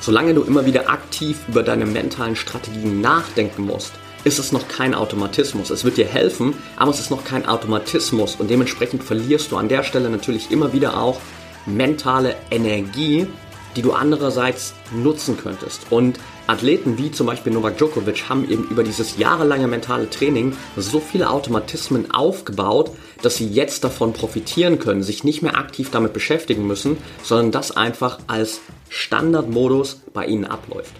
Solange du immer wieder aktiv über deine mentalen Strategien nachdenken musst, ist es noch kein Automatismus. Es wird dir helfen, aber es ist noch kein Automatismus und dementsprechend verlierst du an der Stelle natürlich immer wieder auch mentale Energie, die du andererseits nutzen könntest. Und Athleten wie zum Beispiel Novak Djokovic haben eben über dieses jahrelange mentale Training so viele Automatismen aufgebaut, dass sie jetzt davon profitieren können, sich nicht mehr aktiv damit beschäftigen müssen, sondern das einfach als Standardmodus bei ihnen abläuft.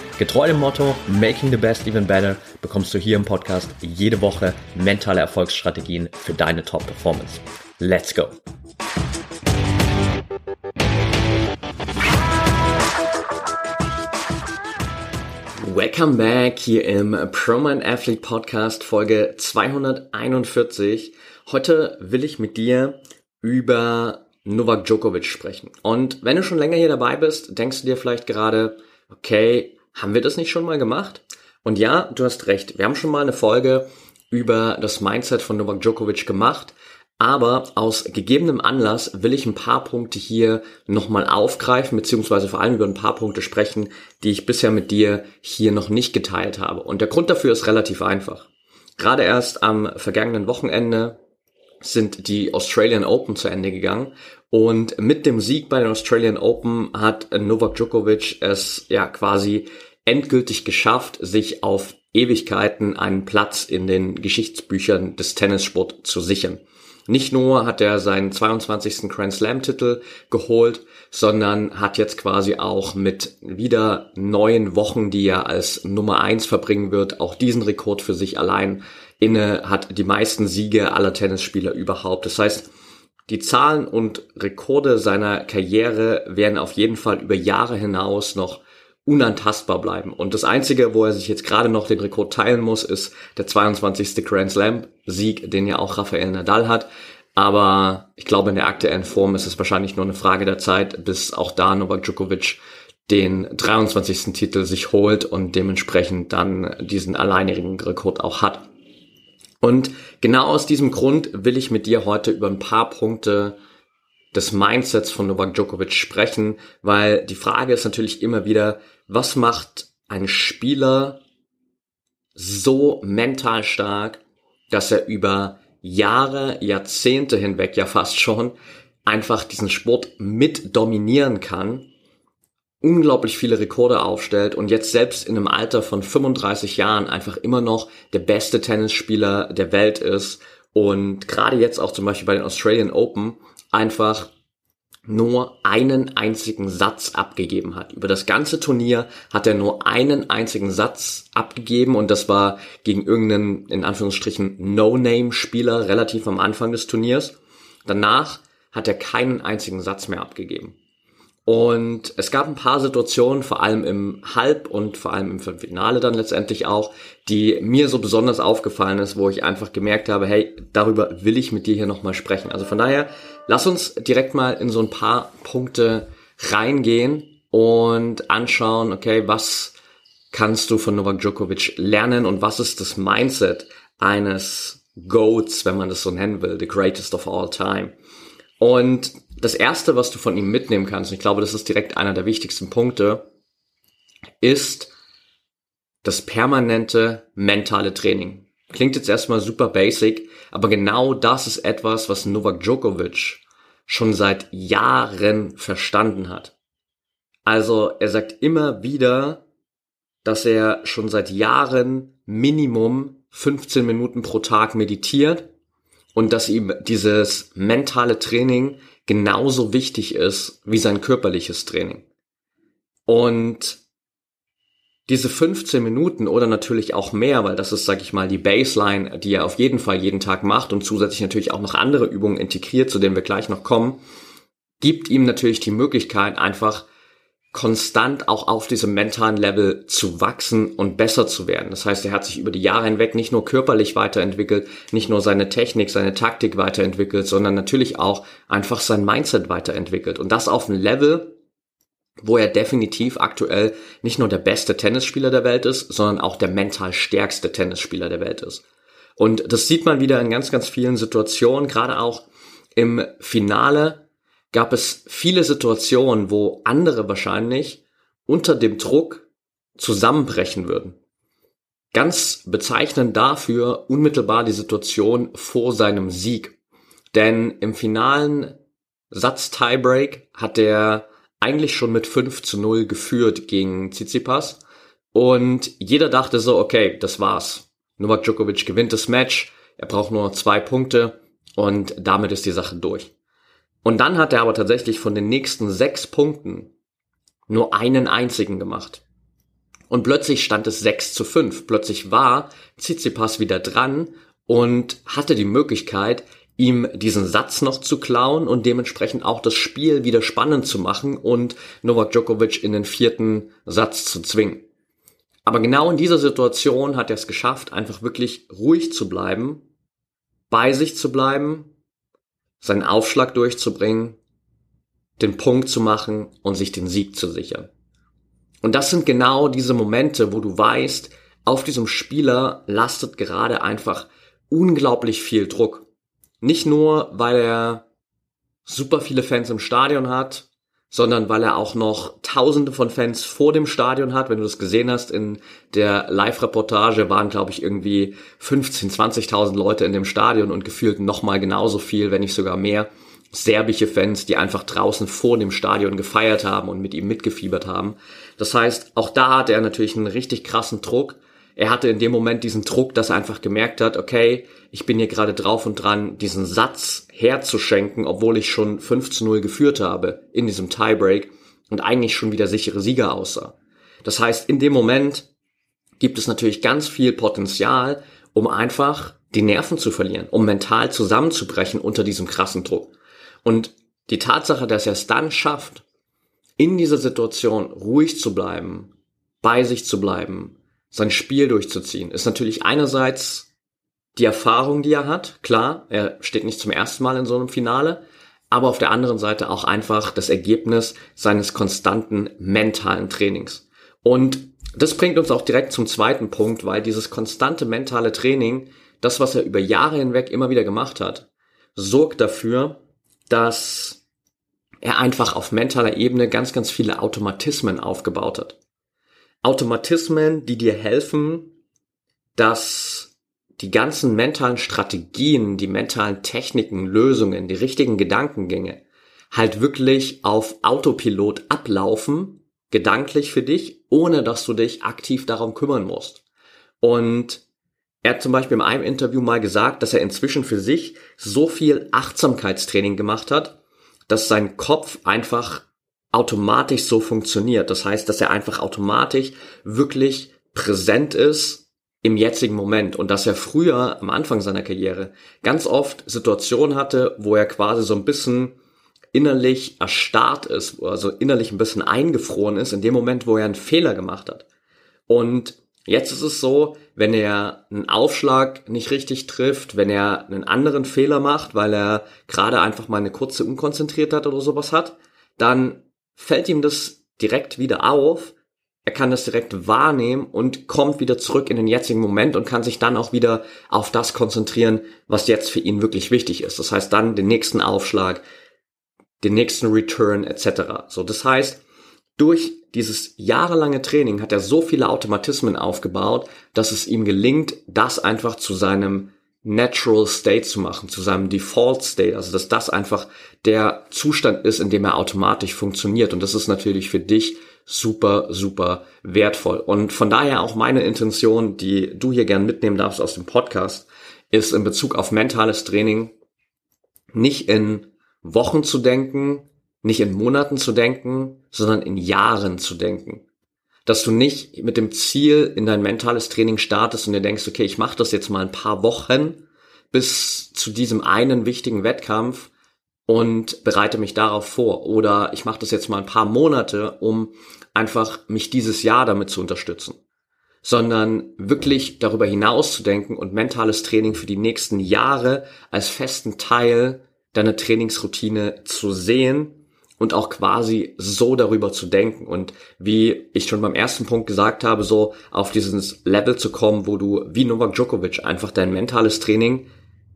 Getreu dem Motto Making the Best Even Better bekommst du hier im Podcast jede Woche mentale Erfolgsstrategien für deine Top-Performance. Let's go! Welcome back hier im ProMind Athlete Podcast Folge 241. Heute will ich mit dir über Novak Djokovic sprechen. Und wenn du schon länger hier dabei bist, denkst du dir vielleicht gerade, okay, haben wir das nicht schon mal gemacht? Und ja, du hast recht. Wir haben schon mal eine Folge über das Mindset von Novak Djokovic gemacht. Aber aus gegebenem Anlass will ich ein paar Punkte hier nochmal aufgreifen, beziehungsweise vor allem über ein paar Punkte sprechen, die ich bisher mit dir hier noch nicht geteilt habe. Und der Grund dafür ist relativ einfach. Gerade erst am vergangenen Wochenende sind die Australian Open zu Ende gegangen und mit dem Sieg bei den Australian Open hat Novak Djokovic es ja quasi endgültig geschafft, sich auf Ewigkeiten einen Platz in den Geschichtsbüchern des Tennissport zu sichern. Nicht nur hat er seinen 22. Grand Slam Titel geholt, sondern hat jetzt quasi auch mit wieder neun Wochen, die er als Nummer eins verbringen wird, auch diesen Rekord für sich allein inne, hat die meisten Siege aller Tennisspieler überhaupt. Das heißt, die Zahlen und Rekorde seiner Karriere werden auf jeden Fall über Jahre hinaus noch unantastbar bleiben. Und das Einzige, wo er sich jetzt gerade noch den Rekord teilen muss, ist der 22. Grand Slam Sieg, den ja auch Rafael Nadal hat. Aber ich glaube, in der aktuellen Form ist es wahrscheinlich nur eine Frage der Zeit, bis auch da Novak Djokovic den 23. Titel sich holt und dementsprechend dann diesen alleinigen Rekord auch hat. Und genau aus diesem Grund will ich mit dir heute über ein paar Punkte des Mindsets von Novak Djokovic sprechen, weil die Frage ist natürlich immer wieder, was macht ein Spieler so mental stark, dass er über Jahre, Jahrzehnte hinweg ja fast schon einfach diesen Sport mit dominieren kann unglaublich viele Rekorde aufstellt und jetzt selbst in einem Alter von 35 Jahren einfach immer noch der beste Tennisspieler der Welt ist und gerade jetzt auch zum Beispiel bei den Australian Open einfach nur einen einzigen Satz abgegeben hat. Über das ganze Turnier hat er nur einen einzigen Satz abgegeben und das war gegen irgendeinen, in Anführungsstrichen, No-Name-Spieler relativ am Anfang des Turniers. Danach hat er keinen einzigen Satz mehr abgegeben. Und es gab ein paar Situationen, vor allem im Halb- und vor allem im Finale dann letztendlich auch, die mir so besonders aufgefallen ist, wo ich einfach gemerkt habe, hey, darüber will ich mit dir hier nochmal sprechen. Also von daher, lass uns direkt mal in so ein paar Punkte reingehen und anschauen, okay, was kannst du von Novak Djokovic lernen und was ist das Mindset eines GOATs, wenn man das so nennen will, the greatest of all time. Und das erste, was du von ihm mitnehmen kannst, und ich glaube, das ist direkt einer der wichtigsten Punkte, ist das permanente mentale Training. Klingt jetzt erstmal super basic, aber genau das ist etwas, was Novak Djokovic schon seit Jahren verstanden hat. Also er sagt immer wieder, dass er schon seit Jahren Minimum 15 Minuten pro Tag meditiert und dass ihm dieses mentale Training genauso wichtig ist wie sein körperliches Training. Und diese 15 Minuten oder natürlich auch mehr, weil das ist, sag ich mal, die Baseline, die er auf jeden Fall jeden Tag macht und zusätzlich natürlich auch noch andere Übungen integriert, zu denen wir gleich noch kommen, gibt ihm natürlich die Möglichkeit, einfach konstant auch auf diesem mentalen Level zu wachsen und besser zu werden. Das heißt, er hat sich über die Jahre hinweg nicht nur körperlich weiterentwickelt, nicht nur seine Technik, seine Taktik weiterentwickelt, sondern natürlich auch einfach sein Mindset weiterentwickelt. Und das auf einem Level, wo er definitiv aktuell nicht nur der beste Tennisspieler der Welt ist, sondern auch der mental stärkste Tennisspieler der Welt ist. Und das sieht man wieder in ganz, ganz vielen Situationen, gerade auch im Finale gab es viele Situationen, wo andere wahrscheinlich unter dem Druck zusammenbrechen würden. Ganz bezeichnend dafür unmittelbar die Situation vor seinem Sieg. Denn im finalen Satz Tiebreak hat er eigentlich schon mit 5 zu 0 geführt gegen Tsitsipas. Und jeder dachte so, okay, das war's. Novak Djokovic gewinnt das Match, er braucht nur zwei Punkte und damit ist die Sache durch. Und dann hat er aber tatsächlich von den nächsten sechs Punkten nur einen einzigen gemacht. Und plötzlich stand es 6 zu 5. Plötzlich war Tsitsipas wieder dran und hatte die Möglichkeit, ihm diesen Satz noch zu klauen und dementsprechend auch das Spiel wieder spannend zu machen und Novak Djokovic in den vierten Satz zu zwingen. Aber genau in dieser Situation hat er es geschafft, einfach wirklich ruhig zu bleiben, bei sich zu bleiben seinen Aufschlag durchzubringen, den Punkt zu machen und sich den Sieg zu sichern. Und das sind genau diese Momente, wo du weißt, auf diesem Spieler lastet gerade einfach unglaublich viel Druck. Nicht nur, weil er super viele Fans im Stadion hat, sondern weil er auch noch Tausende von Fans vor dem Stadion hat. Wenn du das gesehen hast in der Live-Reportage, waren, glaube ich, irgendwie 15, 20.000 Leute in dem Stadion und gefühlt nochmal genauso viel, wenn nicht sogar mehr serbische Fans, die einfach draußen vor dem Stadion gefeiert haben und mit ihm mitgefiebert haben. Das heißt, auch da hatte er natürlich einen richtig krassen Druck er hatte in dem Moment diesen Druck, dass er einfach gemerkt hat, okay, ich bin hier gerade drauf und dran, diesen Satz herzuschenken, obwohl ich schon 5 zu 0 geführt habe in diesem Tiebreak und eigentlich schon wieder sichere Sieger aussah. Das heißt, in dem Moment gibt es natürlich ganz viel Potenzial, um einfach die Nerven zu verlieren, um mental zusammenzubrechen unter diesem krassen Druck. Und die Tatsache, dass er es dann schafft, in dieser Situation ruhig zu bleiben, bei sich zu bleiben, sein Spiel durchzuziehen, ist natürlich einerseits die Erfahrung, die er hat. Klar, er steht nicht zum ersten Mal in so einem Finale, aber auf der anderen Seite auch einfach das Ergebnis seines konstanten mentalen Trainings. Und das bringt uns auch direkt zum zweiten Punkt, weil dieses konstante mentale Training, das, was er über Jahre hinweg immer wieder gemacht hat, sorgt dafür, dass er einfach auf mentaler Ebene ganz, ganz viele Automatismen aufgebaut hat. Automatismen, die dir helfen, dass die ganzen mentalen Strategien, die mentalen Techniken, Lösungen, die richtigen Gedankengänge halt wirklich auf Autopilot ablaufen, gedanklich für dich, ohne dass du dich aktiv darum kümmern musst. Und er hat zum Beispiel in einem Interview mal gesagt, dass er inzwischen für sich so viel Achtsamkeitstraining gemacht hat, dass sein Kopf einfach automatisch so funktioniert. Das heißt, dass er einfach automatisch wirklich präsent ist im jetzigen Moment und dass er früher am Anfang seiner Karriere ganz oft Situationen hatte, wo er quasi so ein bisschen innerlich erstarrt ist, also innerlich ein bisschen eingefroren ist in dem Moment, wo er einen Fehler gemacht hat. Und jetzt ist es so, wenn er einen Aufschlag nicht richtig trifft, wenn er einen anderen Fehler macht, weil er gerade einfach mal eine kurze Unkonzentriertheit oder sowas hat, dann fällt ihm das direkt wieder auf, er kann das direkt wahrnehmen und kommt wieder zurück in den jetzigen Moment und kann sich dann auch wieder auf das konzentrieren, was jetzt für ihn wirklich wichtig ist. Das heißt dann den nächsten Aufschlag, den nächsten Return etc. So, das heißt, durch dieses jahrelange Training hat er so viele Automatismen aufgebaut, dass es ihm gelingt, das einfach zu seinem Natural State zu machen, zu seinem Default State, also dass das einfach der Zustand ist, in dem er automatisch funktioniert. Und das ist natürlich für dich super, super wertvoll. Und von daher auch meine Intention, die du hier gern mitnehmen darfst aus dem Podcast, ist in Bezug auf mentales Training nicht in Wochen zu denken, nicht in Monaten zu denken, sondern in Jahren zu denken dass du nicht mit dem Ziel in dein mentales Training startest und dir denkst, okay, ich mache das jetzt mal ein paar Wochen bis zu diesem einen wichtigen Wettkampf und bereite mich darauf vor. Oder ich mache das jetzt mal ein paar Monate, um einfach mich dieses Jahr damit zu unterstützen. Sondern wirklich darüber hinaus zu denken und mentales Training für die nächsten Jahre als festen Teil deiner Trainingsroutine zu sehen und auch quasi so darüber zu denken und wie ich schon beim ersten Punkt gesagt habe, so auf dieses Level zu kommen, wo du wie Novak Djokovic einfach dein mentales Training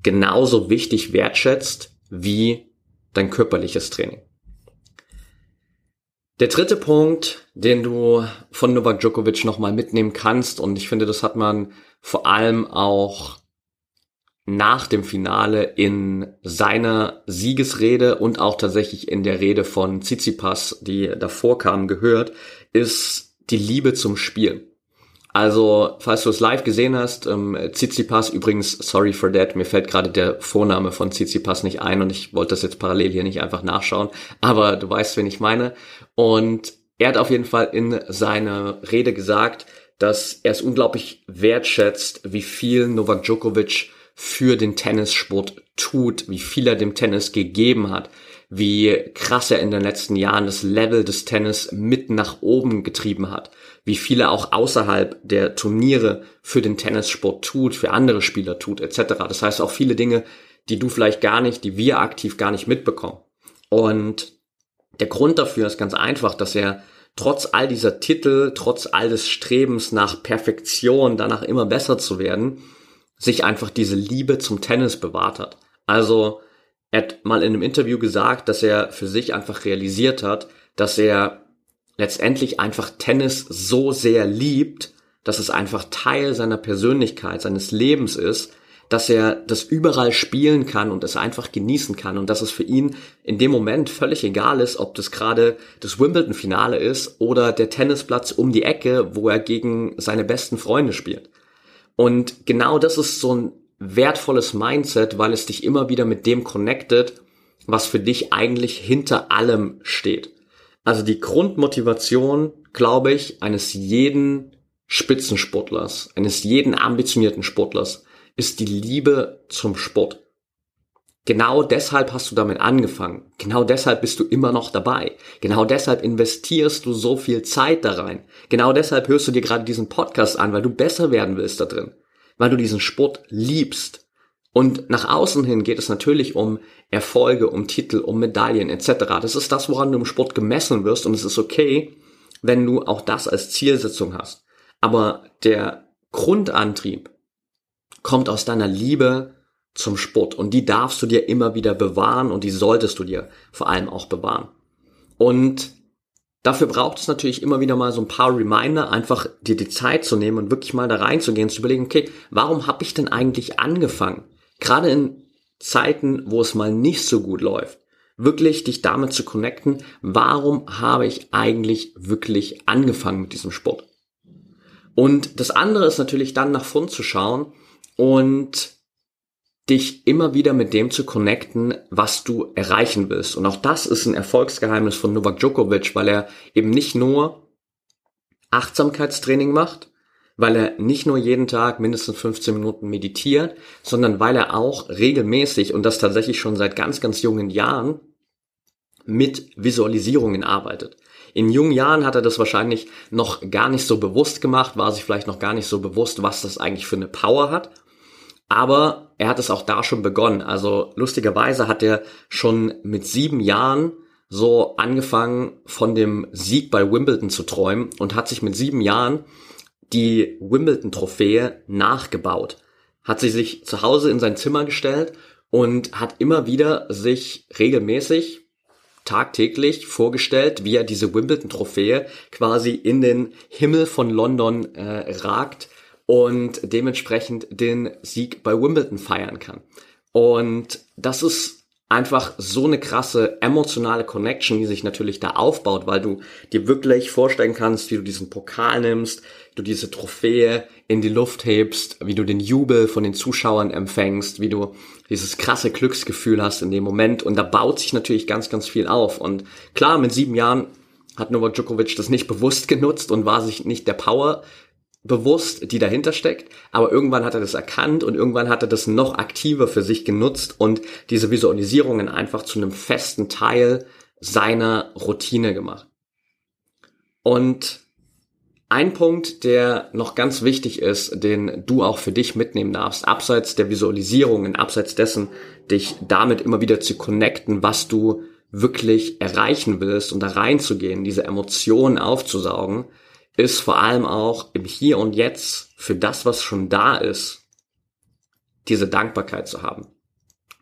genauso wichtig wertschätzt wie dein körperliches Training. Der dritte Punkt, den du von Novak Djokovic nochmal mitnehmen kannst, und ich finde, das hat man vor allem auch nach dem Finale in seiner Siegesrede und auch tatsächlich in der Rede von Tsitsipas, die davor kam, gehört, ist die Liebe zum Spiel. Also, falls du es live gesehen hast, ähm, Tsitsipas, übrigens, sorry for that, mir fällt gerade der Vorname von Tsitsipas nicht ein und ich wollte das jetzt parallel hier nicht einfach nachschauen, aber du weißt, wen ich meine. Und er hat auf jeden Fall in seiner Rede gesagt, dass er es unglaublich wertschätzt, wie viel Novak Djokovic für den Tennissport tut, wie viel er dem Tennis gegeben hat, wie krass er in den letzten Jahren das Level des Tennis mit nach oben getrieben hat, wie viel er auch außerhalb der Turniere für den Tennissport tut, für andere Spieler tut, etc. Das heißt auch viele Dinge, die du vielleicht gar nicht, die wir aktiv gar nicht mitbekommen. Und der Grund dafür ist ganz einfach, dass er trotz all dieser Titel, trotz all des Strebens nach Perfektion, danach immer besser zu werden, sich einfach diese Liebe zum Tennis bewahrt hat. Also er hat mal in einem Interview gesagt, dass er für sich einfach realisiert hat, dass er letztendlich einfach Tennis so sehr liebt, dass es einfach Teil seiner Persönlichkeit, seines Lebens ist, dass er das überall spielen kann und es einfach genießen kann und dass es für ihn in dem Moment völlig egal ist, ob das gerade das Wimbledon-Finale ist oder der Tennisplatz um die Ecke, wo er gegen seine besten Freunde spielt. Und genau das ist so ein wertvolles Mindset, weil es dich immer wieder mit dem connectet, was für dich eigentlich hinter allem steht. Also die Grundmotivation, glaube ich, eines jeden Spitzensportlers, eines jeden ambitionierten Sportlers, ist die Liebe zum Sport. Genau deshalb hast du damit angefangen. Genau deshalb bist du immer noch dabei. Genau deshalb investierst du so viel Zeit da rein. Genau deshalb hörst du dir gerade diesen Podcast an, weil du besser werden willst da drin. Weil du diesen Sport liebst. Und nach außen hin geht es natürlich um Erfolge, um Titel, um Medaillen etc. Das ist das, woran du im Sport gemessen wirst und es ist okay, wenn du auch das als Zielsetzung hast. Aber der Grundantrieb kommt aus deiner Liebe zum Sport. Und die darfst du dir immer wieder bewahren und die solltest du dir vor allem auch bewahren. Und dafür braucht es natürlich immer wieder mal so ein paar Reminder, einfach dir die Zeit zu nehmen und wirklich mal da reinzugehen, zu überlegen, okay, warum habe ich denn eigentlich angefangen? Gerade in Zeiten, wo es mal nicht so gut läuft, wirklich dich damit zu connecten, warum habe ich eigentlich wirklich angefangen mit diesem Sport? Und das andere ist natürlich dann nach vorn zu schauen und dich immer wieder mit dem zu connecten, was du erreichen willst. Und auch das ist ein Erfolgsgeheimnis von Novak Djokovic, weil er eben nicht nur Achtsamkeitstraining macht, weil er nicht nur jeden Tag mindestens 15 Minuten meditiert, sondern weil er auch regelmäßig und das tatsächlich schon seit ganz, ganz jungen Jahren mit Visualisierungen arbeitet. In jungen Jahren hat er das wahrscheinlich noch gar nicht so bewusst gemacht, war sich vielleicht noch gar nicht so bewusst, was das eigentlich für eine Power hat aber er hat es auch da schon begonnen. Also lustigerweise hat er schon mit sieben Jahren so angefangen, von dem Sieg bei Wimbledon zu träumen und hat sich mit sieben Jahren die Wimbledon-Trophäe nachgebaut. Hat sie sich zu Hause in sein Zimmer gestellt und hat immer wieder sich regelmäßig tagtäglich vorgestellt, wie er diese Wimbledon-Trophäe quasi in den Himmel von London äh, ragt und dementsprechend den Sieg bei Wimbledon feiern kann. Und das ist einfach so eine krasse emotionale Connection, die sich natürlich da aufbaut, weil du dir wirklich vorstellen kannst, wie du diesen Pokal nimmst, du diese Trophäe in die Luft hebst, wie du den Jubel von den Zuschauern empfängst, wie du dieses krasse Glücksgefühl hast in dem Moment und da baut sich natürlich ganz, ganz viel auf und klar, mit sieben Jahren hat Novak Djokovic das nicht bewusst genutzt und war sich nicht der Power bewusst, die dahinter steckt, aber irgendwann hat er das erkannt und irgendwann hat er das noch aktiver für sich genutzt und diese Visualisierungen einfach zu einem festen Teil seiner Routine gemacht. Und ein Punkt, der noch ganz wichtig ist, den du auch für dich mitnehmen darfst, abseits der Visualisierungen, abseits dessen, dich damit immer wieder zu connecten, was du wirklich erreichen willst und da reinzugehen, diese Emotionen aufzusaugen, ist vor allem auch im Hier und Jetzt für das, was schon da ist, diese Dankbarkeit zu haben.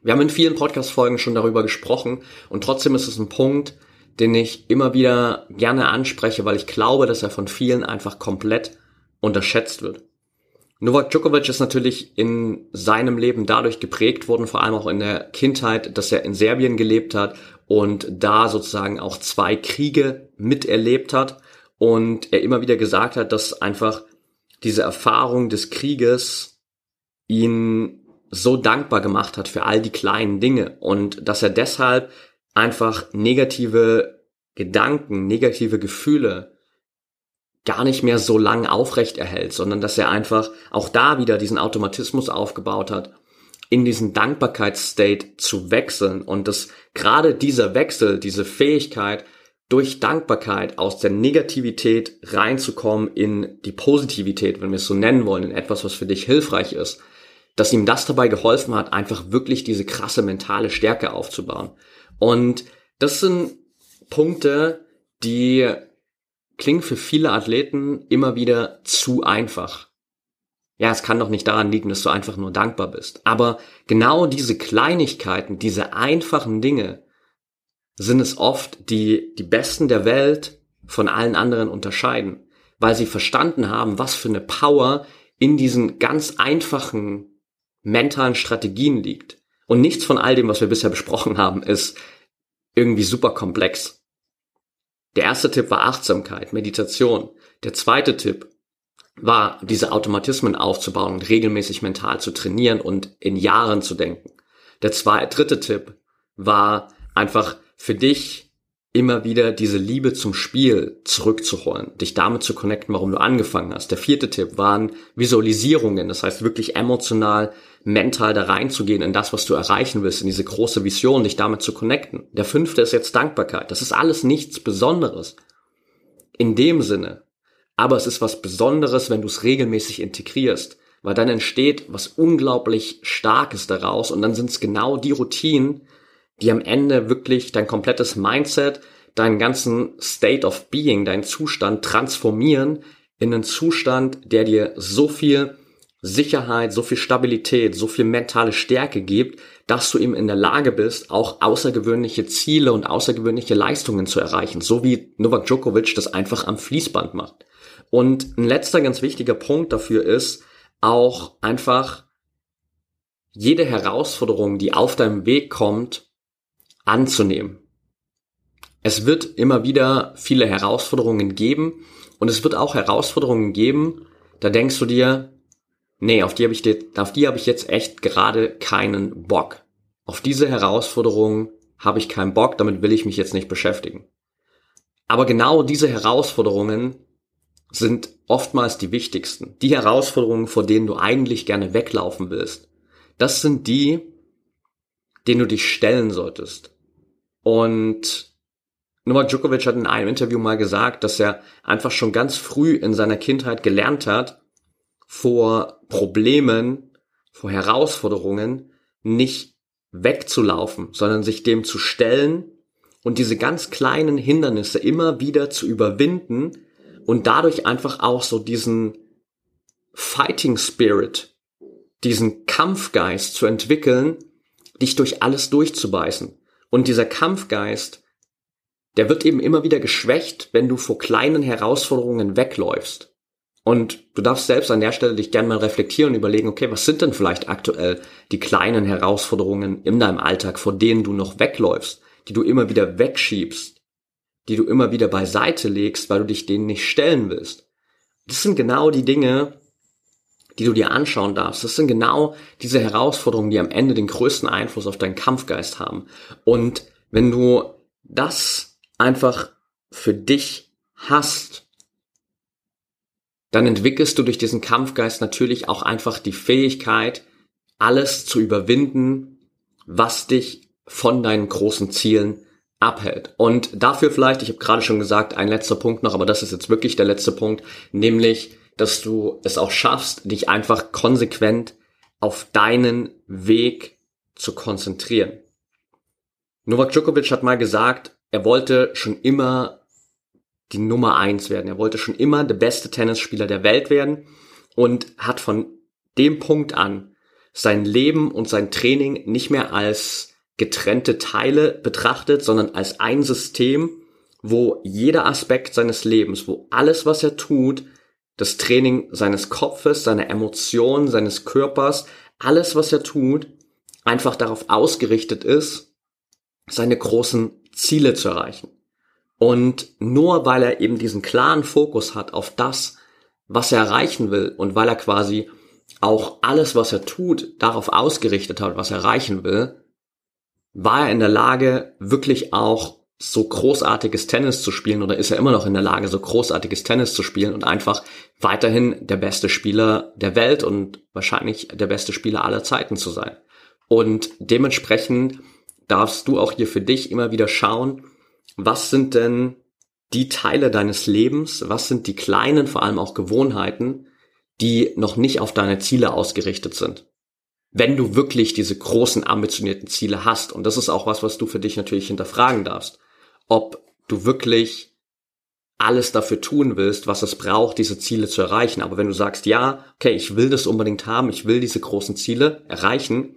Wir haben in vielen Podcast-Folgen schon darüber gesprochen und trotzdem ist es ein Punkt, den ich immer wieder gerne anspreche, weil ich glaube, dass er von vielen einfach komplett unterschätzt wird. Novak Djokovic ist natürlich in seinem Leben dadurch geprägt worden, vor allem auch in der Kindheit, dass er in Serbien gelebt hat und da sozusagen auch zwei Kriege miterlebt hat und er immer wieder gesagt hat, dass einfach diese Erfahrung des Krieges ihn so dankbar gemacht hat für all die kleinen Dinge und dass er deshalb einfach negative Gedanken, negative Gefühle gar nicht mehr so lang aufrecht erhält, sondern dass er einfach auch da wieder diesen Automatismus aufgebaut hat, in diesen Dankbarkeitsstate zu wechseln und dass gerade dieser Wechsel, diese Fähigkeit, durch Dankbarkeit aus der Negativität reinzukommen in die Positivität, wenn wir es so nennen wollen, in etwas, was für dich hilfreich ist, dass ihm das dabei geholfen hat, einfach wirklich diese krasse mentale Stärke aufzubauen. Und das sind Punkte, die klingen für viele Athleten immer wieder zu einfach. Ja, es kann doch nicht daran liegen, dass du einfach nur dankbar bist. Aber genau diese Kleinigkeiten, diese einfachen Dinge, sind es oft, die die Besten der Welt von allen anderen unterscheiden, weil sie verstanden haben, was für eine Power in diesen ganz einfachen mentalen Strategien liegt. Und nichts von all dem, was wir bisher besprochen haben, ist irgendwie super komplex. Der erste Tipp war Achtsamkeit, Meditation. Der zweite Tipp war, diese Automatismen aufzubauen und regelmäßig mental zu trainieren und in Jahren zu denken. Der zweite, dritte Tipp war einfach für dich immer wieder diese Liebe zum Spiel zurückzuholen, dich damit zu connecten, warum du angefangen hast. Der vierte Tipp waren Visualisierungen, das heißt wirklich emotional, mental da reinzugehen in das, was du erreichen willst, in diese große Vision, dich damit zu connecten. Der fünfte ist jetzt Dankbarkeit. Das ist alles nichts Besonderes. In dem Sinne. Aber es ist was Besonderes, wenn du es regelmäßig integrierst, weil dann entsteht was unglaublich Starkes daraus und dann sind es genau die Routinen, die am Ende wirklich dein komplettes Mindset, deinen ganzen State of Being, deinen Zustand transformieren in einen Zustand, der dir so viel Sicherheit, so viel Stabilität, so viel mentale Stärke gibt, dass du eben in der Lage bist, auch außergewöhnliche Ziele und außergewöhnliche Leistungen zu erreichen, so wie Novak Djokovic das einfach am Fließband macht. Und ein letzter ganz wichtiger Punkt dafür ist, auch einfach jede Herausforderung, die auf deinem Weg kommt, anzunehmen. Es wird immer wieder viele Herausforderungen geben und es wird auch Herausforderungen geben, da denkst du dir, nee, auf die habe ich, habe ich jetzt echt gerade keinen Bock. Auf diese Herausforderungen habe ich keinen Bock, damit will ich mich jetzt nicht beschäftigen. Aber genau diese Herausforderungen sind oftmals die wichtigsten. Die Herausforderungen, vor denen du eigentlich gerne weglaufen willst. Das sind die, denen du dich stellen solltest. Und Novak Djokovic hat in einem Interview mal gesagt, dass er einfach schon ganz früh in seiner Kindheit gelernt hat, vor Problemen, vor Herausforderungen nicht wegzulaufen, sondern sich dem zu stellen und diese ganz kleinen Hindernisse immer wieder zu überwinden und dadurch einfach auch so diesen Fighting Spirit, diesen Kampfgeist zu entwickeln, dich durch alles durchzubeißen. Und dieser Kampfgeist, der wird eben immer wieder geschwächt, wenn du vor kleinen Herausforderungen wegläufst. Und du darfst selbst an der Stelle dich gerne mal reflektieren und überlegen, okay, was sind denn vielleicht aktuell die kleinen Herausforderungen in deinem Alltag, vor denen du noch wegläufst, die du immer wieder wegschiebst, die du immer wieder beiseite legst, weil du dich denen nicht stellen willst. Das sind genau die Dinge, die du dir anschauen darfst. Das sind genau diese Herausforderungen, die am Ende den größten Einfluss auf deinen Kampfgeist haben. Und wenn du das einfach für dich hast, dann entwickelst du durch diesen Kampfgeist natürlich auch einfach die Fähigkeit, alles zu überwinden, was dich von deinen großen Zielen abhält. Und dafür vielleicht, ich habe gerade schon gesagt, ein letzter Punkt noch, aber das ist jetzt wirklich der letzte Punkt, nämlich, dass du es auch schaffst, dich einfach konsequent auf deinen Weg zu konzentrieren. Novak Djokovic hat mal gesagt, er wollte schon immer die Nummer eins werden. Er wollte schon immer der beste Tennisspieler der Welt werden und hat von dem Punkt an sein Leben und sein Training nicht mehr als getrennte Teile betrachtet, sondern als ein System, wo jeder Aspekt seines Lebens, wo alles, was er tut, das Training seines Kopfes, seiner Emotionen, seines Körpers, alles, was er tut, einfach darauf ausgerichtet ist, seine großen Ziele zu erreichen. Und nur weil er eben diesen klaren Fokus hat auf das, was er erreichen will und weil er quasi auch alles, was er tut, darauf ausgerichtet hat, was er erreichen will, war er in der Lage, wirklich auch so großartiges Tennis zu spielen oder ist er immer noch in der Lage, so großartiges Tennis zu spielen und einfach weiterhin der beste Spieler der Welt und wahrscheinlich der beste Spieler aller Zeiten zu sein. Und dementsprechend darfst du auch hier für dich immer wieder schauen, was sind denn die Teile deines Lebens, was sind die kleinen, vor allem auch Gewohnheiten, die noch nicht auf deine Ziele ausgerichtet sind. Wenn du wirklich diese großen ambitionierten Ziele hast, und das ist auch was, was du für dich natürlich hinterfragen darfst, ob du wirklich alles dafür tun willst, was es braucht, diese Ziele zu erreichen. Aber wenn du sagst, ja, okay, ich will das unbedingt haben, ich will diese großen Ziele erreichen,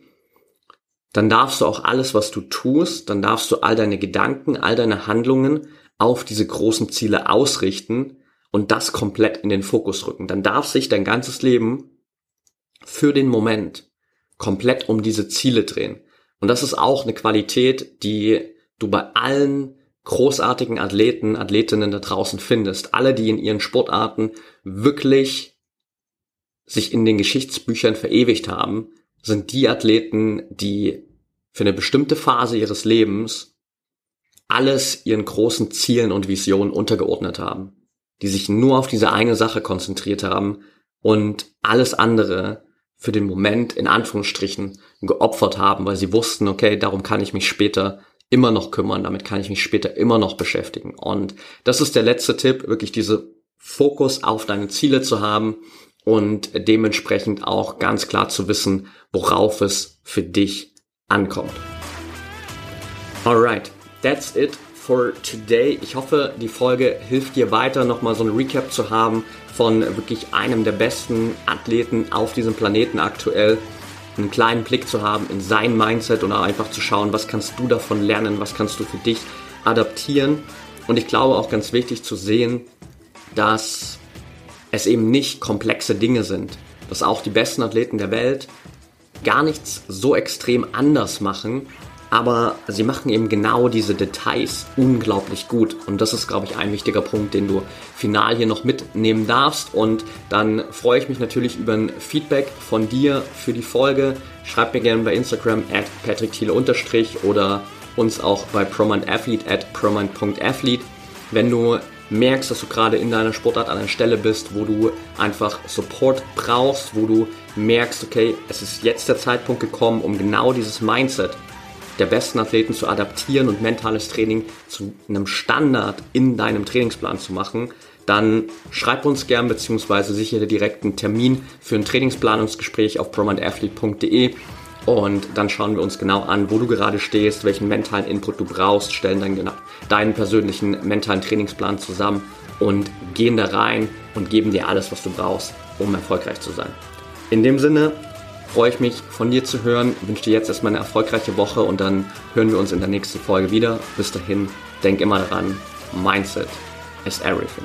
dann darfst du auch alles, was du tust, dann darfst du all deine Gedanken, all deine Handlungen auf diese großen Ziele ausrichten und das komplett in den Fokus rücken. Dann darf sich dein ganzes Leben für den Moment komplett um diese Ziele drehen. Und das ist auch eine Qualität, die du bei allen großartigen Athleten, Athletinnen da draußen findest. Alle, die in ihren Sportarten wirklich sich in den Geschichtsbüchern verewigt haben, sind die Athleten, die für eine bestimmte Phase ihres Lebens alles ihren großen Zielen und Visionen untergeordnet haben, die sich nur auf diese eine Sache konzentriert haben und alles andere für den Moment in Anführungsstrichen geopfert haben, weil sie wussten, okay, darum kann ich mich später immer noch kümmern, damit kann ich mich später immer noch beschäftigen. Und das ist der letzte Tipp, wirklich diese Fokus auf deine Ziele zu haben und dementsprechend auch ganz klar zu wissen, worauf es für dich ankommt. Alright, that's it for today. Ich hoffe, die Folge hilft dir weiter, nochmal so ein Recap zu haben von wirklich einem der besten Athleten auf diesem Planeten aktuell. Einen kleinen Blick zu haben in sein Mindset und einfach zu schauen, was kannst du davon lernen, was kannst du für dich adaptieren. Und ich glaube auch ganz wichtig zu sehen, dass es eben nicht komplexe Dinge sind, dass auch die besten Athleten der Welt gar nichts so extrem anders machen, aber sie machen eben genau diese Details unglaublich gut. Und das ist, glaube ich, ein wichtiger Punkt, den du final hier noch mitnehmen darfst. Und dann freue ich mich natürlich über ein Feedback von dir für die Folge. Schreib mir gerne bei Instagram at patrickthiele oder uns auch bei promindathlete at promint.athlete. Wenn du merkst, dass du gerade in deiner Sportart an einer Stelle bist, wo du einfach Support brauchst, wo du merkst, okay, es ist jetzt der Zeitpunkt gekommen, um genau dieses Mindset der besten Athleten zu adaptieren und mentales Training zu einem Standard in deinem Trainingsplan zu machen, dann schreib uns gern beziehungsweise sichere direkt einen Termin für ein Trainingsplanungsgespräch auf promindathlete.de und dann schauen wir uns genau an, wo du gerade stehst, welchen mentalen Input du brauchst, stellen dann genau deinen persönlichen mentalen Trainingsplan zusammen und gehen da rein und geben dir alles, was du brauchst, um erfolgreich zu sein. In dem Sinne freue ich mich von dir zu hören, wünsche dir jetzt erstmal eine erfolgreiche Woche und dann hören wir uns in der nächsten Folge wieder. Bis dahin, denk immer daran, Mindset is everything.